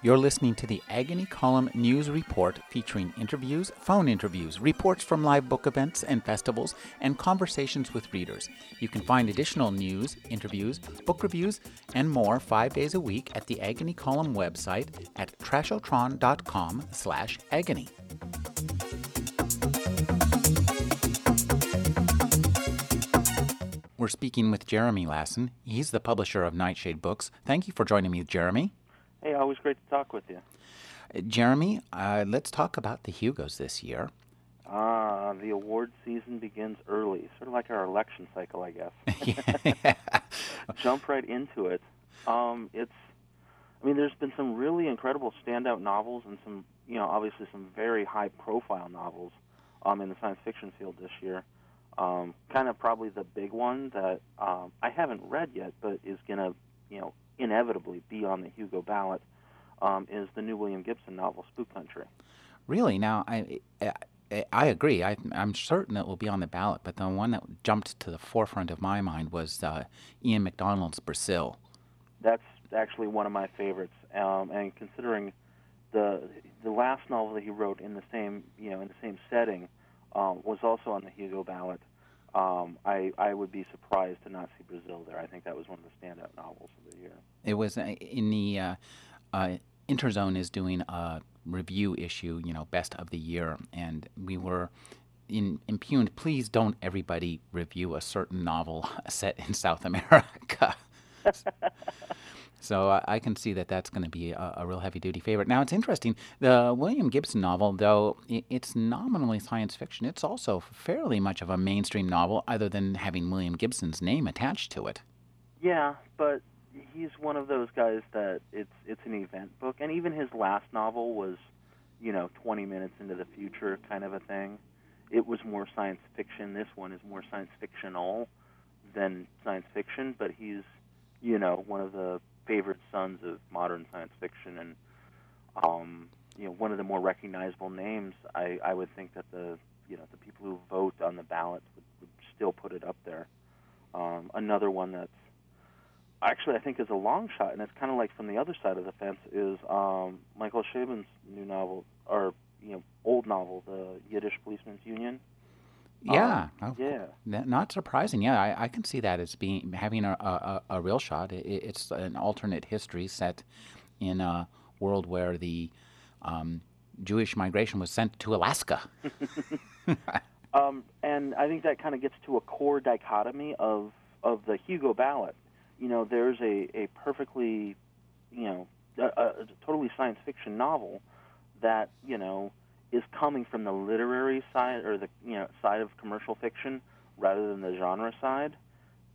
You're listening to the Agony Column News Report featuring interviews, phone interviews, reports from live book events and festivals, and conversations with readers. You can find additional news, interviews, book reviews, and more five days a week at the Agony Column website at trashotron.com slash agony. We're speaking with Jeremy Lassen. He's the publisher of Nightshade Books. Thank you for joining me, Jeremy. Hey, always great to talk with you. Uh, Jeremy, uh, let's talk about the Hugos this year. Ah, the award season begins early, sort of like our election cycle, I guess. Jump right into it. Um, it's, I mean, there's been some really incredible standout novels and some, you know, obviously some very high-profile novels um, in the science fiction field this year. Um, kind of probably the big one that um, I haven't read yet, but is going to, you know, inevitably be on the Hugo ballot um, is the new William Gibson novel, Spook Country. Really? Now, I, I, I agree. I, am certain it will be on the ballot, but the one that jumped to the forefront of my mind was uh, Ian McDonald's Brazil. That's actually one of my favorites, um, and considering the the last novel that he wrote in the same you know in the same setting um, was also on the Hugo ballot um, I, I would be surprised to not see Brazil there. I think that was one of the standout novels of the year. It was uh, in the uh, uh, Interzone is doing a review issue, you know, best of the year, and we were in, impugned. Please don't everybody review a certain novel set in South America. So I can see that that's going to be a, a, real heavy duty favorite. Now it's interesting. The William Gibson novel, though it's nominally science fiction, it's also fairly much of a mainstream novel, other than having William Gibson's name attached to it. Yeah, but he's one of those guys that it's it's an event book, and even his last novel was, you know, 20 minutes into the future kind of a thing. It was more science fiction. This one is more science fictional than science fiction, but he's, you know, one of the favorite sons of modern science fiction, and um, you know, one of the more recognizable names. I, I would think that the you know the people who vote on the ballot would, would still put it up there. Um, another one that's actually I think is a long shot, and it's kind of like from the other side of the fence is um, Michael Chabon's new novel, or you know, old novel, the Yiddish Policeman's Union. Yeah, um, yeah. Not surprising. Yeah, I, I, can see that as being having a, a, a real shot. It, it's an alternate history set in a world where the um, Jewish migration was sent to Alaska. um, and I think that kind of gets to a core dichotomy of of the Hugo ballot. You know, there's a, a perfectly, you know, a, a totally science fiction novel that you know is coming from the literary side or the you know side of commercial fiction rather than the genre side,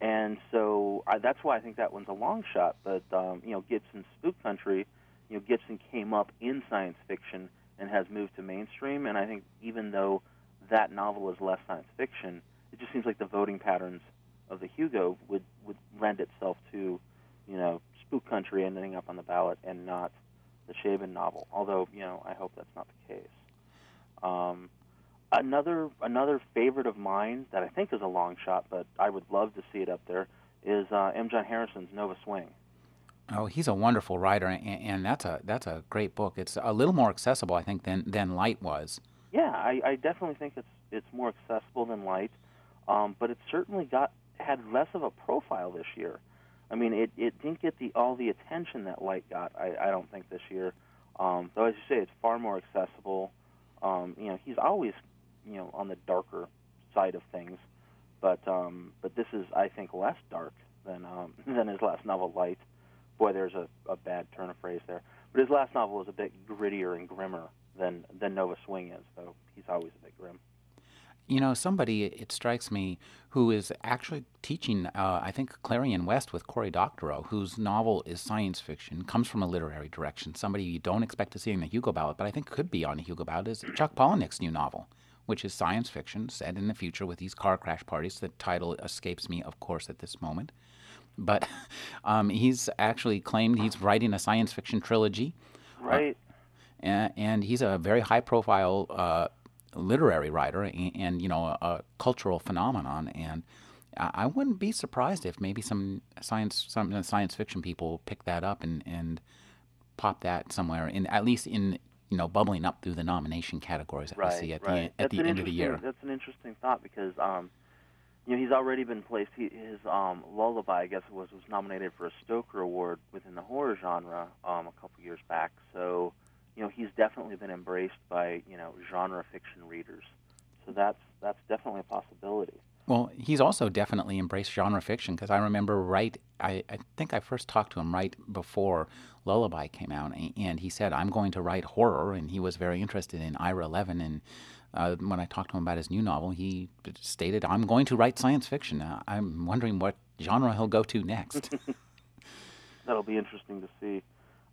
and so I, that's why I think that one's a long shot. But um, you know, Gibson's Spook Country, you know, Gibson came up in science fiction and has moved to mainstream, and I think even though that novel is less science fiction, it just seems like the voting patterns of the Hugo would would lend itself to, you know, Spook Country ending up on the ballot and not the Chabon novel. Although you know, I hope that's not the case. Um, another another favorite of mine that I think is a long shot, but I would love to see it up there is uh, M. John Harrison's Nova Swing. Oh, he's a wonderful writer, and, and, that's a that's a great book. It's a little more accessible, I think, than than Light was. Yeah, I, I definitely think it's it's more accessible than Light, um, but it certainly got had less of a profile this year. I mean, it, it didn't get the all the attention that Light got. I, I don't think this year. Um, though, as you say, it's far more accessible. Um, you know, he's always, you know, on the darker side of things, but um, but this is, I think, less dark than um, than his last novel, Light. Boy, there's a, a bad turn of phrase there. But his last novel is a bit grittier and grimmer than than Nova Swing is, though he's always a bit grim. You know, somebody, it strikes me, who is actually teaching, uh, I think, Clarion West with Cory Doctorow, whose novel is science fiction, comes from a literary direction. Somebody you don't expect to see in the Hugo ballot, but I think could be on the Hugo ballot, is Chuck Palahniuk's new novel, which is science fiction set in the future with these car crash parties. The title escapes me, of course, at this moment. But um, he's actually claimed he's writing a science fiction trilogy. Right. Uh, and, and, he's a very high profile uh, literary writer and, and you know a, a, cultural phenomenon and I wouldn't be surprised if maybe some science some science fiction people pick that up and and pop that somewhere in at least in you know bubbling up through the nomination categories that right, we see at right. the at that's the end of the year. That's an interesting thought because um, you know he's already been placed. He, his um, Lullaby, I guess it was, was nominated for a Stoker Award within the horror genre um, a couple years back. So you know he's definitely been embraced by you know genre fiction readers. So that's that's definitely a possibility. Well, he's also definitely embraced genre fiction because I remember right, I, I think I first talked to him right before Lullaby came out, and he said, I'm going to write horror, and he was very interested in Ira Levin. And uh, when I talked to him about his new novel, he stated, I'm going to write science fiction. Uh, I'm wondering what genre he'll go to next. That'll be interesting to see.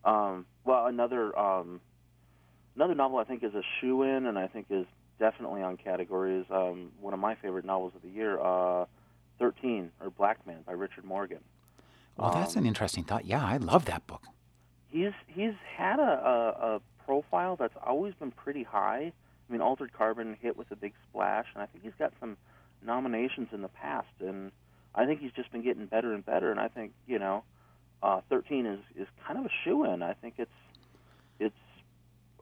Um, well, another um, another novel I think is a shoe in, and I think is definitely on category is um, one of my favorite novels of the year, uh, 13 or Black Man by Richard Morgan. Well, that's um, an interesting thought. Yeah, I love that book. He's he's had a, a, a profile that's always been pretty high. I mean, Altered Carbon hit with a big splash, and I think he's got some nominations in the past, and I think he's just been getting better and better. And I think you know, uh, 13 is is kind of a shoe in. I think it's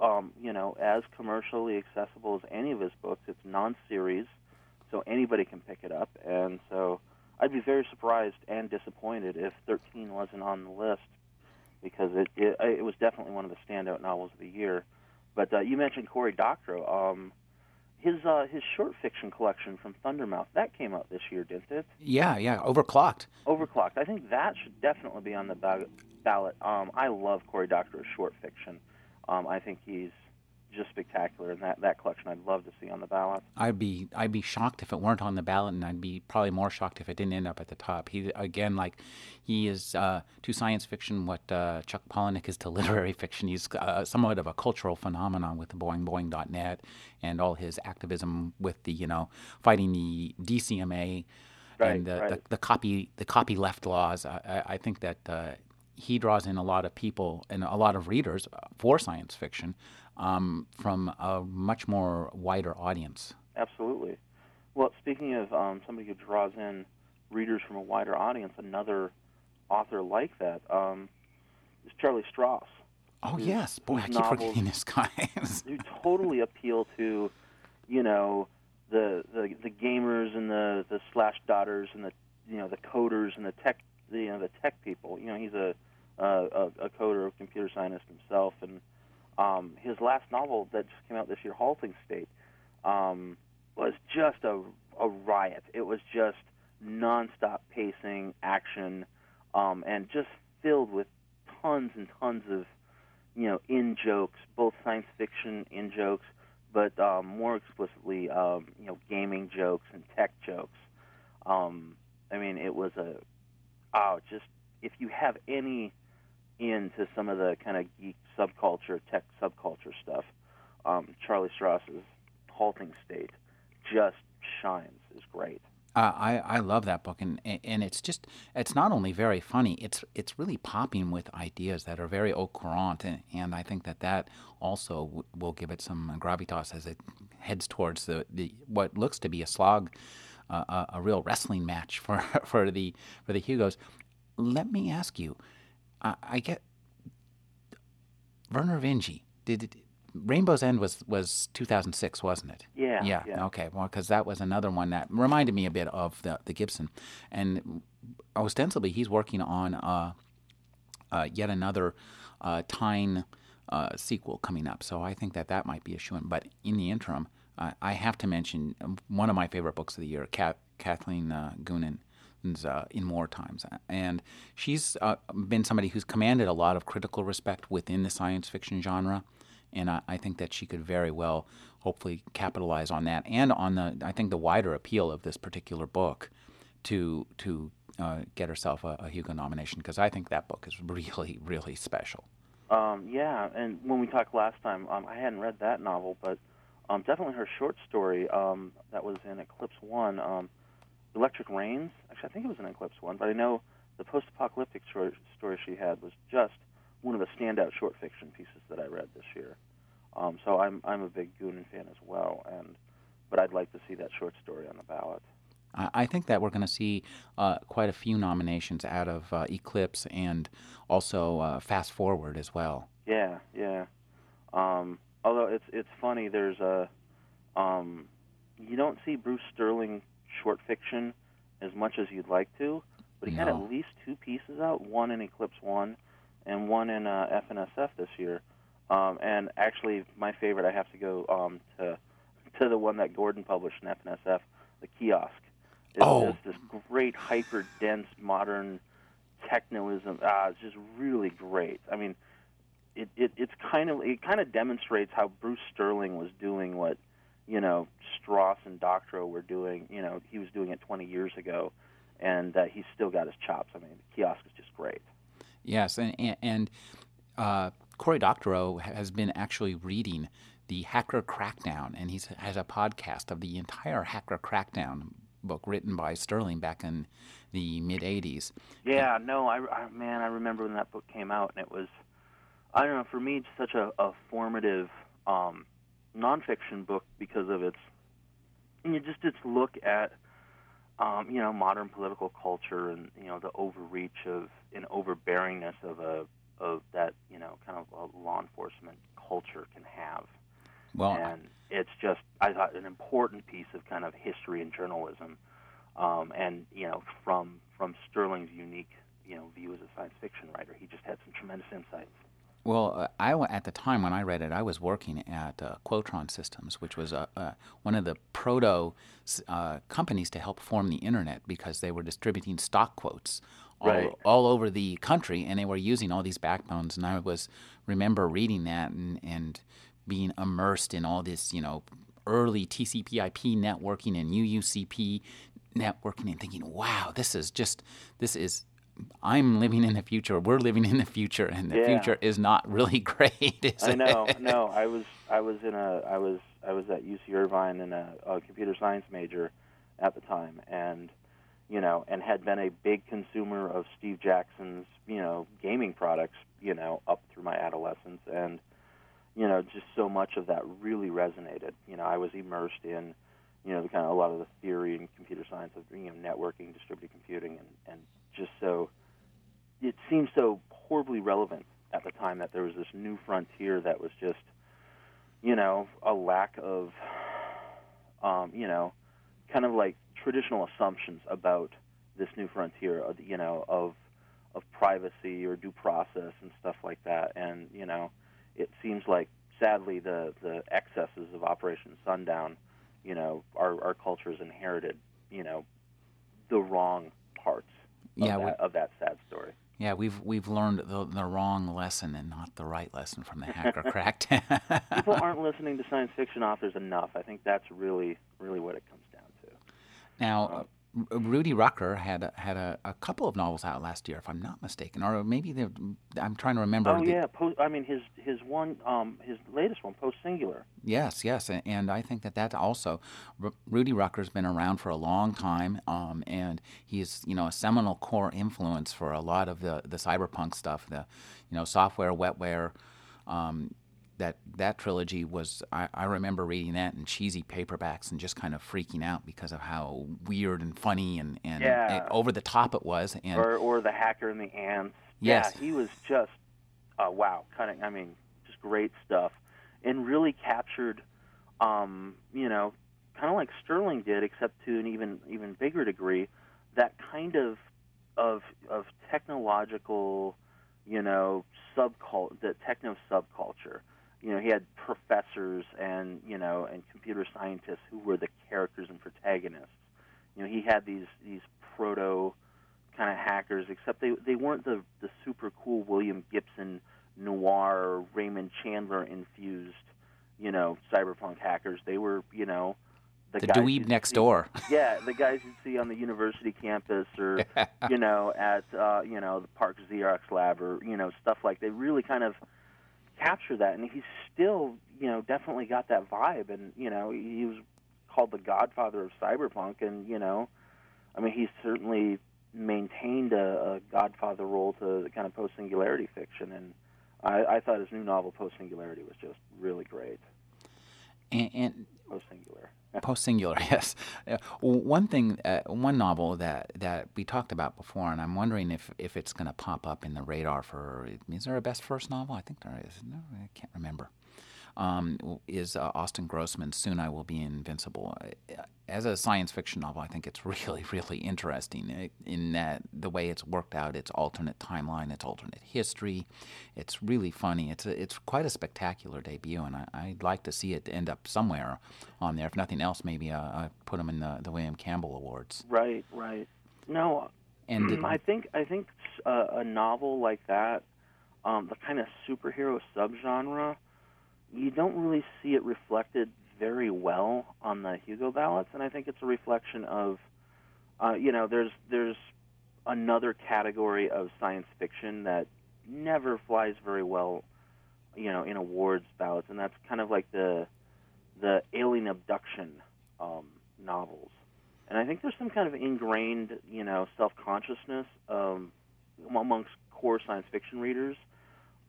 um, you know, as commercially accessible as any of his books. It's non-series, so anybody can pick it up. And so I'd be very surprised and disappointed if 13 wasn't on the list because it it, it was definitely one of the standout novels of the year. But uh, you mentioned Cory Doctorow. Um, his uh, his short fiction collection from Thunder's Mouth that came out this year, didn't it? Yeah, yeah, Overclocked. Overclocked. I think that should definitely be on the ballot. Um, I love Cory Doctorow's short fiction. Um, I think he's just spectacular, and that, that collection I'd love to see on the ballot. I'd be I'd be shocked if it weren't on the ballot, and I'd be probably more shocked if it didn't end up at the top. He again, like he is uh, to science fiction what uh, Chuck Palahniuk is to literary fiction. He's uh, somewhat of a cultural phenomenon with the Boing.net and all his activism with the you know fighting the DCMA. Right, and the, right. the, the, copy the copy left laws. I, I think that uh, he draws in a lot of people and a lot of readers for science fiction um, from a much more wider audience. Absolutely. Well, speaking of um, somebody who draws in readers from a wider audience, another author like that um, is Charlie Stross. Oh yes, boy, I keep forgetting this guy. who totally appeal to, you know, the, the the gamers and the the slash daughters and the you know the coders and the tech the you know the tech people. You know, he's a uh, a, a coder, a computer scientist himself, and um, his last novel that just came out this year, Halting State, um, was just a, a riot. It was just nonstop pacing, action, um, and just filled with tons and tons of you know in jokes, both science fiction in jokes, but um, more explicitly um, you know gaming jokes and tech jokes. Um, I mean, it was a oh, just if you have any into some of the kind of geek subculture, tech subculture stuff, um, Charlie Stross's Halting State just shines. is great. Uh, I I love that book, and and it's just it's not only very funny, it's it's really popping with ideas that are very au courant, and, and I think that that also w- will give it some gravitas as it heads towards the, the what looks to be a slog, uh, a, a real wrestling match for for the for the Hugos. Let me ask you, I, I get Vernor Vinge. Did it, Rainbow's End was was 2006, wasn't it? Yeah. Yeah. yeah. Okay. Well, because that was another one that reminded me a bit of the the Gibson, and ostensibly he's working on uh, uh, yet another uh, Tyne uh, sequel coming up. So I think that that might be a shoe But in the interim, I have to mention one of my favorite books of the year, Kathleen uh, Goonan uh, in war times. And she's uh, been somebody who's commanded a lot of critical respect within the science fiction genre. And I, I, think that she could very well, hopefully, capitalize on that and on the, I think, the wider appeal of this particular book to to uh, get herself a, a Hugo nomination because I think that book is really, really special. Um, yeah, and when we talked last time, um, I hadn't read that novel, but um, definitely her short story um, that was in Eclipse One um, Electric Rains. Actually, I think it was an Eclipse one, but I know the post-apocalyptic short story she had was just one of the standout short fiction pieces that I read this year. Um, so I'm I'm a big Goonan fan as well, and but I'd like to see that short story on the ballot. I, I think that we're going to see uh, quite a few nominations out of uh, Eclipse and also uh, Fast Forward as well. Yeah, yeah. Um, although it's it's funny, there's a um, you don't see Bruce Sterling short fiction as much as you'd like to, but he no. had at least two pieces out, one in Eclipse One and one in uh, F&SF this year. Um, and actually, my favorite, I have to go um, to to the one that Gordon published in F&SF, the kiosk. It's oh. just this great, hyper dense, modern technoism. Ah, it's just really great. I mean, it, it it's kind of it kind of demonstrates how Bruce Sterling was doing what you know Stross and Doctorow were doing. You know, he was doing it 20 years ago, and uh, he's still got his chops. I mean, the kiosk is just great. Yes, and and, and uh, Cory Doctorow has been actually reading the Hacker Crackdown, and he has a podcast of the entire Hacker Crackdown book written by Sterling back in the mid '80s. Yeah, no, I, I man, I remember when that book came out, and it was, I don't know, for me, it's such a, a formative um, nonfiction book because of its, you know, just its look at, um, you know, modern political culture and you know the overreach of and overbearingness of a of that you know kind of a law enforcement culture can have. Well, and it's just I thought an important piece of kind of history and journalism, um, and you know from from Sterling's unique you know view as a science fiction writer, he just had some tremendous insights. Well, uh, I at the time when I read it, I was working at uh, Quotron Systems, which was uh, uh, one of the proto uh, companies to help form the internet because they were distributing stock quotes all, right. all over the country, and they were using all these backbones. And I was remember reading that and, and being immersed in all this, you know, early TCP/IP networking and UUCP networking, and thinking, "Wow, this is just this is." I'm living in the future. We're living in the future, and the yeah. future is not really great. I know. no, I was I was in a I was I was at UC Irvine in a, a computer science major at the time, and you know, and had been a big consumer of Steve Jackson's, you know, gaming products, you know, up through my adolescence, and you know, just so much of that really resonated. You know, I was immersed in, you know, the kind of a lot of the theory and computer science of you know networking, distributed computing, and and just so it seemed so horribly relevant at the time that there was this new frontier that was just, you know, a lack of, um, you know, kind of like traditional assumptions about this new frontier, of, you know, of of privacy or due process and stuff like that. And you know, it seems like sadly the the excesses of Operation Sundevil, you know, our our culture has inherited, you know, the wrong parts of, yeah, that, we, of that sad story. Yeah, we've we've learned the, the wrong lesson and not the right lesson from the hacker crackdown. People aren't listening to science fiction authors enough. I think that's really really what it comes down to. Now, um, Rudy Rucker had a, had a, a, couple of novels out last year, if I'm not mistaken, or maybe I'm trying to remember. Oh the, yeah, post, I mean his his one um, his latest one, Post Singular. Yes, yes, and, and I think that that also R- Rudy Rucker's been around for a long time, um, and he's you know a seminal core influence for a lot of the the cyberpunk stuff, the you know software, wetware. Um, that that trilogy was I, I, remember reading that in cheesy paperbacks and just kind of freaking out because of how weird and funny and, and, yeah. and over the top it was and or, or the hacker and the ants. Yes. yeah he was just uh, wow cutting I mean just great stuff. And really captured um, you know kind of like Sterling did except to an even even bigger degree that kind of of of technological you know subcult the techno subculture you know, he had professors and you know and computer scientists who were the characters and protagonists. You know, he had these these proto kind of hackers, except they they weren't the the super cool William Gibson noir Raymond Chandler infused, you know, cyberpunk hackers. They were, you know, the, the dweeb next see, door. yeah, the guys you'd see on the university campus or you know at uh, you know the PARC Xerox lab or you know stuff like. They really kind of capture that, and he's still, you know, definitely got that vibe. And you know, he was called the Godfather of cyberpunk, and you know, I mean, he's certainly maintained a, a Godfather role to the kind of post singularity fiction, and I, I thought his new novel, Post Singularity, was just really great. And, and post singular. Post singular, yes. Uh, one thing, uh, one novel that, that we talked about before, and I'm wondering if, if it's going to pop up in the radar for. Is there a best first novel? I think there is. No, I can't remember um, is uh, Austin Grossman's Soon I Will Be Invincible. Uh, as a science fiction novel, I think it's really, really interesting uh, in that the way it's worked out, its alternate timeline, its alternate history. It's really funny. It's a, it's quite a spectacular debut, and I, would like to see it end up somewhere on there. If nothing else, maybe uh, I put them in the, the William Campbell Awards. Right, right. No, and I think I think uh, a novel like that, um, the kind of superhero subgenre you don't really see it reflected very well on the Hugo ballots, and I think it's a reflection of, uh, you know, there's there's another category of science fiction that never flies very well, you know, in awards ballots, and that's kind of like the the alien abduction um, novels. And I think there's some kind of ingrained, you know, self consciousness um, amongst core science fiction readers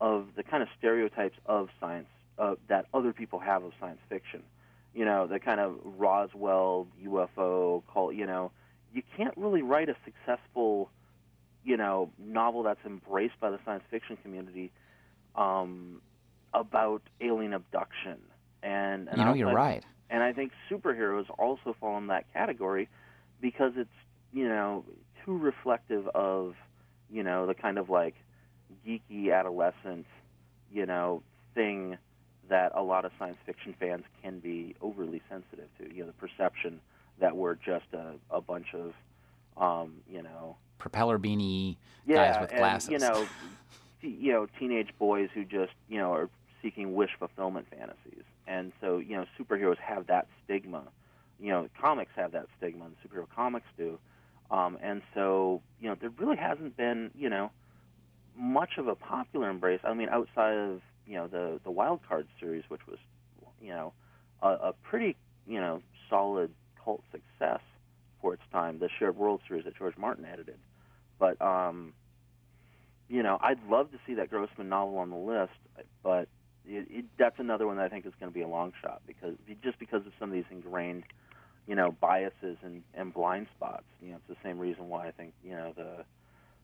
of the kind of stereotypes of science uh, that other people have of science fiction. You know, the kind of Roswell UFO call. You know, you can't really write a successful, you know, novel that's embraced by the science fiction community um, about alien abduction. And, and you know, you're right. And I think superheroes also fall in that category because it's you know too reflective of you know the kind of like geeky adolescent you know thing that a lot of science fiction fans can be overly sensitive to. You know, the perception that we're just a, a bunch of, um, you know, propeller beanie yeah, guys with glasses. And, you know, t- you know, teenage boys who just you know are seeking wish fulfillment fantasies, and so you know, superheroes have that stigma. You know, comics have that stigma, and superhero comics do. Um, and so, you know, there really hasn't been, you know, much of a popular embrace. I mean, outside of you know the the Wild Card series, which was you know a, a pretty you know solid cult success for its time. The Shared World series that George Martin edited, but um, you know I'd love to see that Grossman novel on the list, but it, it, that's another one that I think is going to be a long shot because just because of some of these ingrained you know biases and, and blind spots. You know, it's the same reason why I think you know the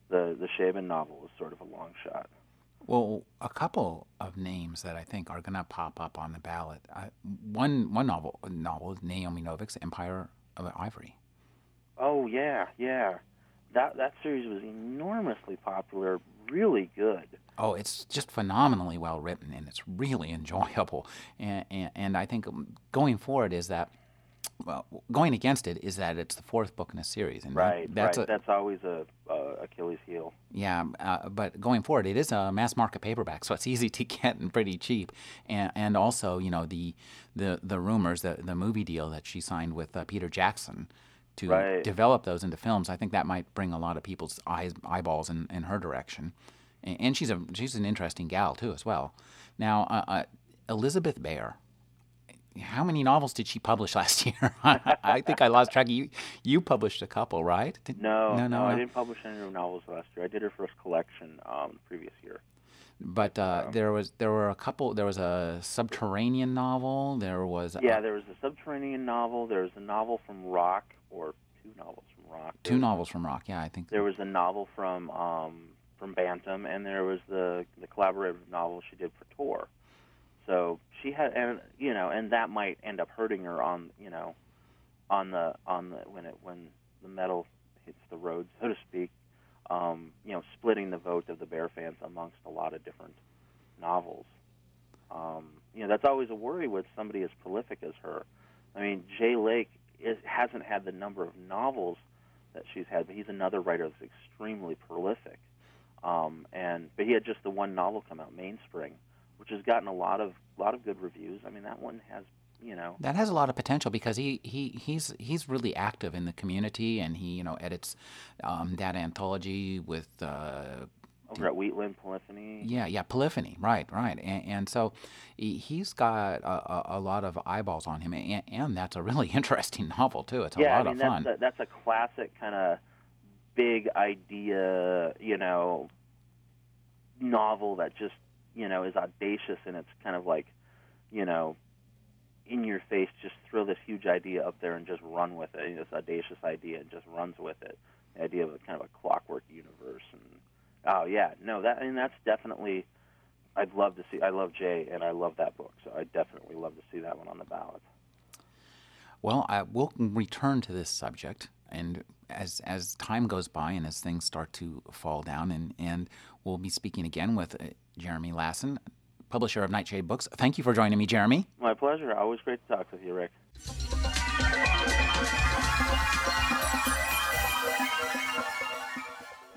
the the Chabon novel is sort of a long shot. Well, a couple of names that I think are going to pop up on the ballot. Uh, one one novel novel is Naomi Novik's Empire of Ivory. Oh yeah, yeah. That that series was enormously popular, really good. Oh, it's just phenomenally well written, and it's really enjoyable. And, and, and I think going forward is that well, going against it is that it's the fourth book in a series, and right, that's right. A, that's always a, a Achilles heel. Yeah, uh, but going forward, it is a mass market paperback, so it's easy to get and pretty cheap. And, and also, you know, the the the rumors, the the movie deal that she signed with uh, Peter Jackson to right. develop those into films, I think that might bring a lot of people's eyes eyeballs in, in her direction. And, and she's a she's an interesting gal too, as well. Now, uh, uh Elizabeth Bear how many novels did she publish last year? I think I lost track. You you published a couple, right? Did, no, no, no, I didn't publish any novels last year. I did her first collection um, the previous year. But uh, um, there was there were a couple. There was a subterranean novel. There was yeah, a, there was a subterranean novel. There was a novel from Roc, or two novels from Roc. Two novels from Roc. Yeah, I think there was a novel from um, from Bantam, and there was the the collaborative novel she did for Tor. So she had, and you know, and that might end up hurting her on, you know, on the on the when it when the metal hits the road, so to speak. Um, you know, splitting the vote of the Bear fans amongst a lot of different novels. Um, you know, that's always a worry with somebody as prolific as her. I mean, Jay Lake is, hasn't had the number of novels that she's had, but he's another writer that's extremely prolific. Um, and but he had just the one novel come out, Mainspring, which has gotten a lot of lot of good reviews. I mean, that one has you know that has a lot of potential because he, he he's he's really active in the community and he you know edits um, that anthology with uh, over at Wheatland Polyphony. Yeah, yeah, Polyphony, right, right, and, and so he's got a, a, lot of eyeballs on him, and, and, that's a really interesting novel too. It's a yeah, lot I mean, of fun. That's a, that's a classic kind of big idea, you know, novel that just you know is audacious and it's kind of like you know in your face, just throw this huge idea up there and just run with it. you know, This audacious idea and just runs with it. The idea of a kind of a clockwork universe and oh yeah, no, that I mean that's definitely. I'd love to see. I love Jay, and I love that book, so I definitely love to see that one on the ballot. Well, I will return to this subject, and as as time goes by and as things start to fall down, and and we'll be speaking again with uh, Jeremy Lassen, publisher of Nightshade Books. Thank you for joining me, Jeremy. My pleasure. Always great to talk with you, Rick.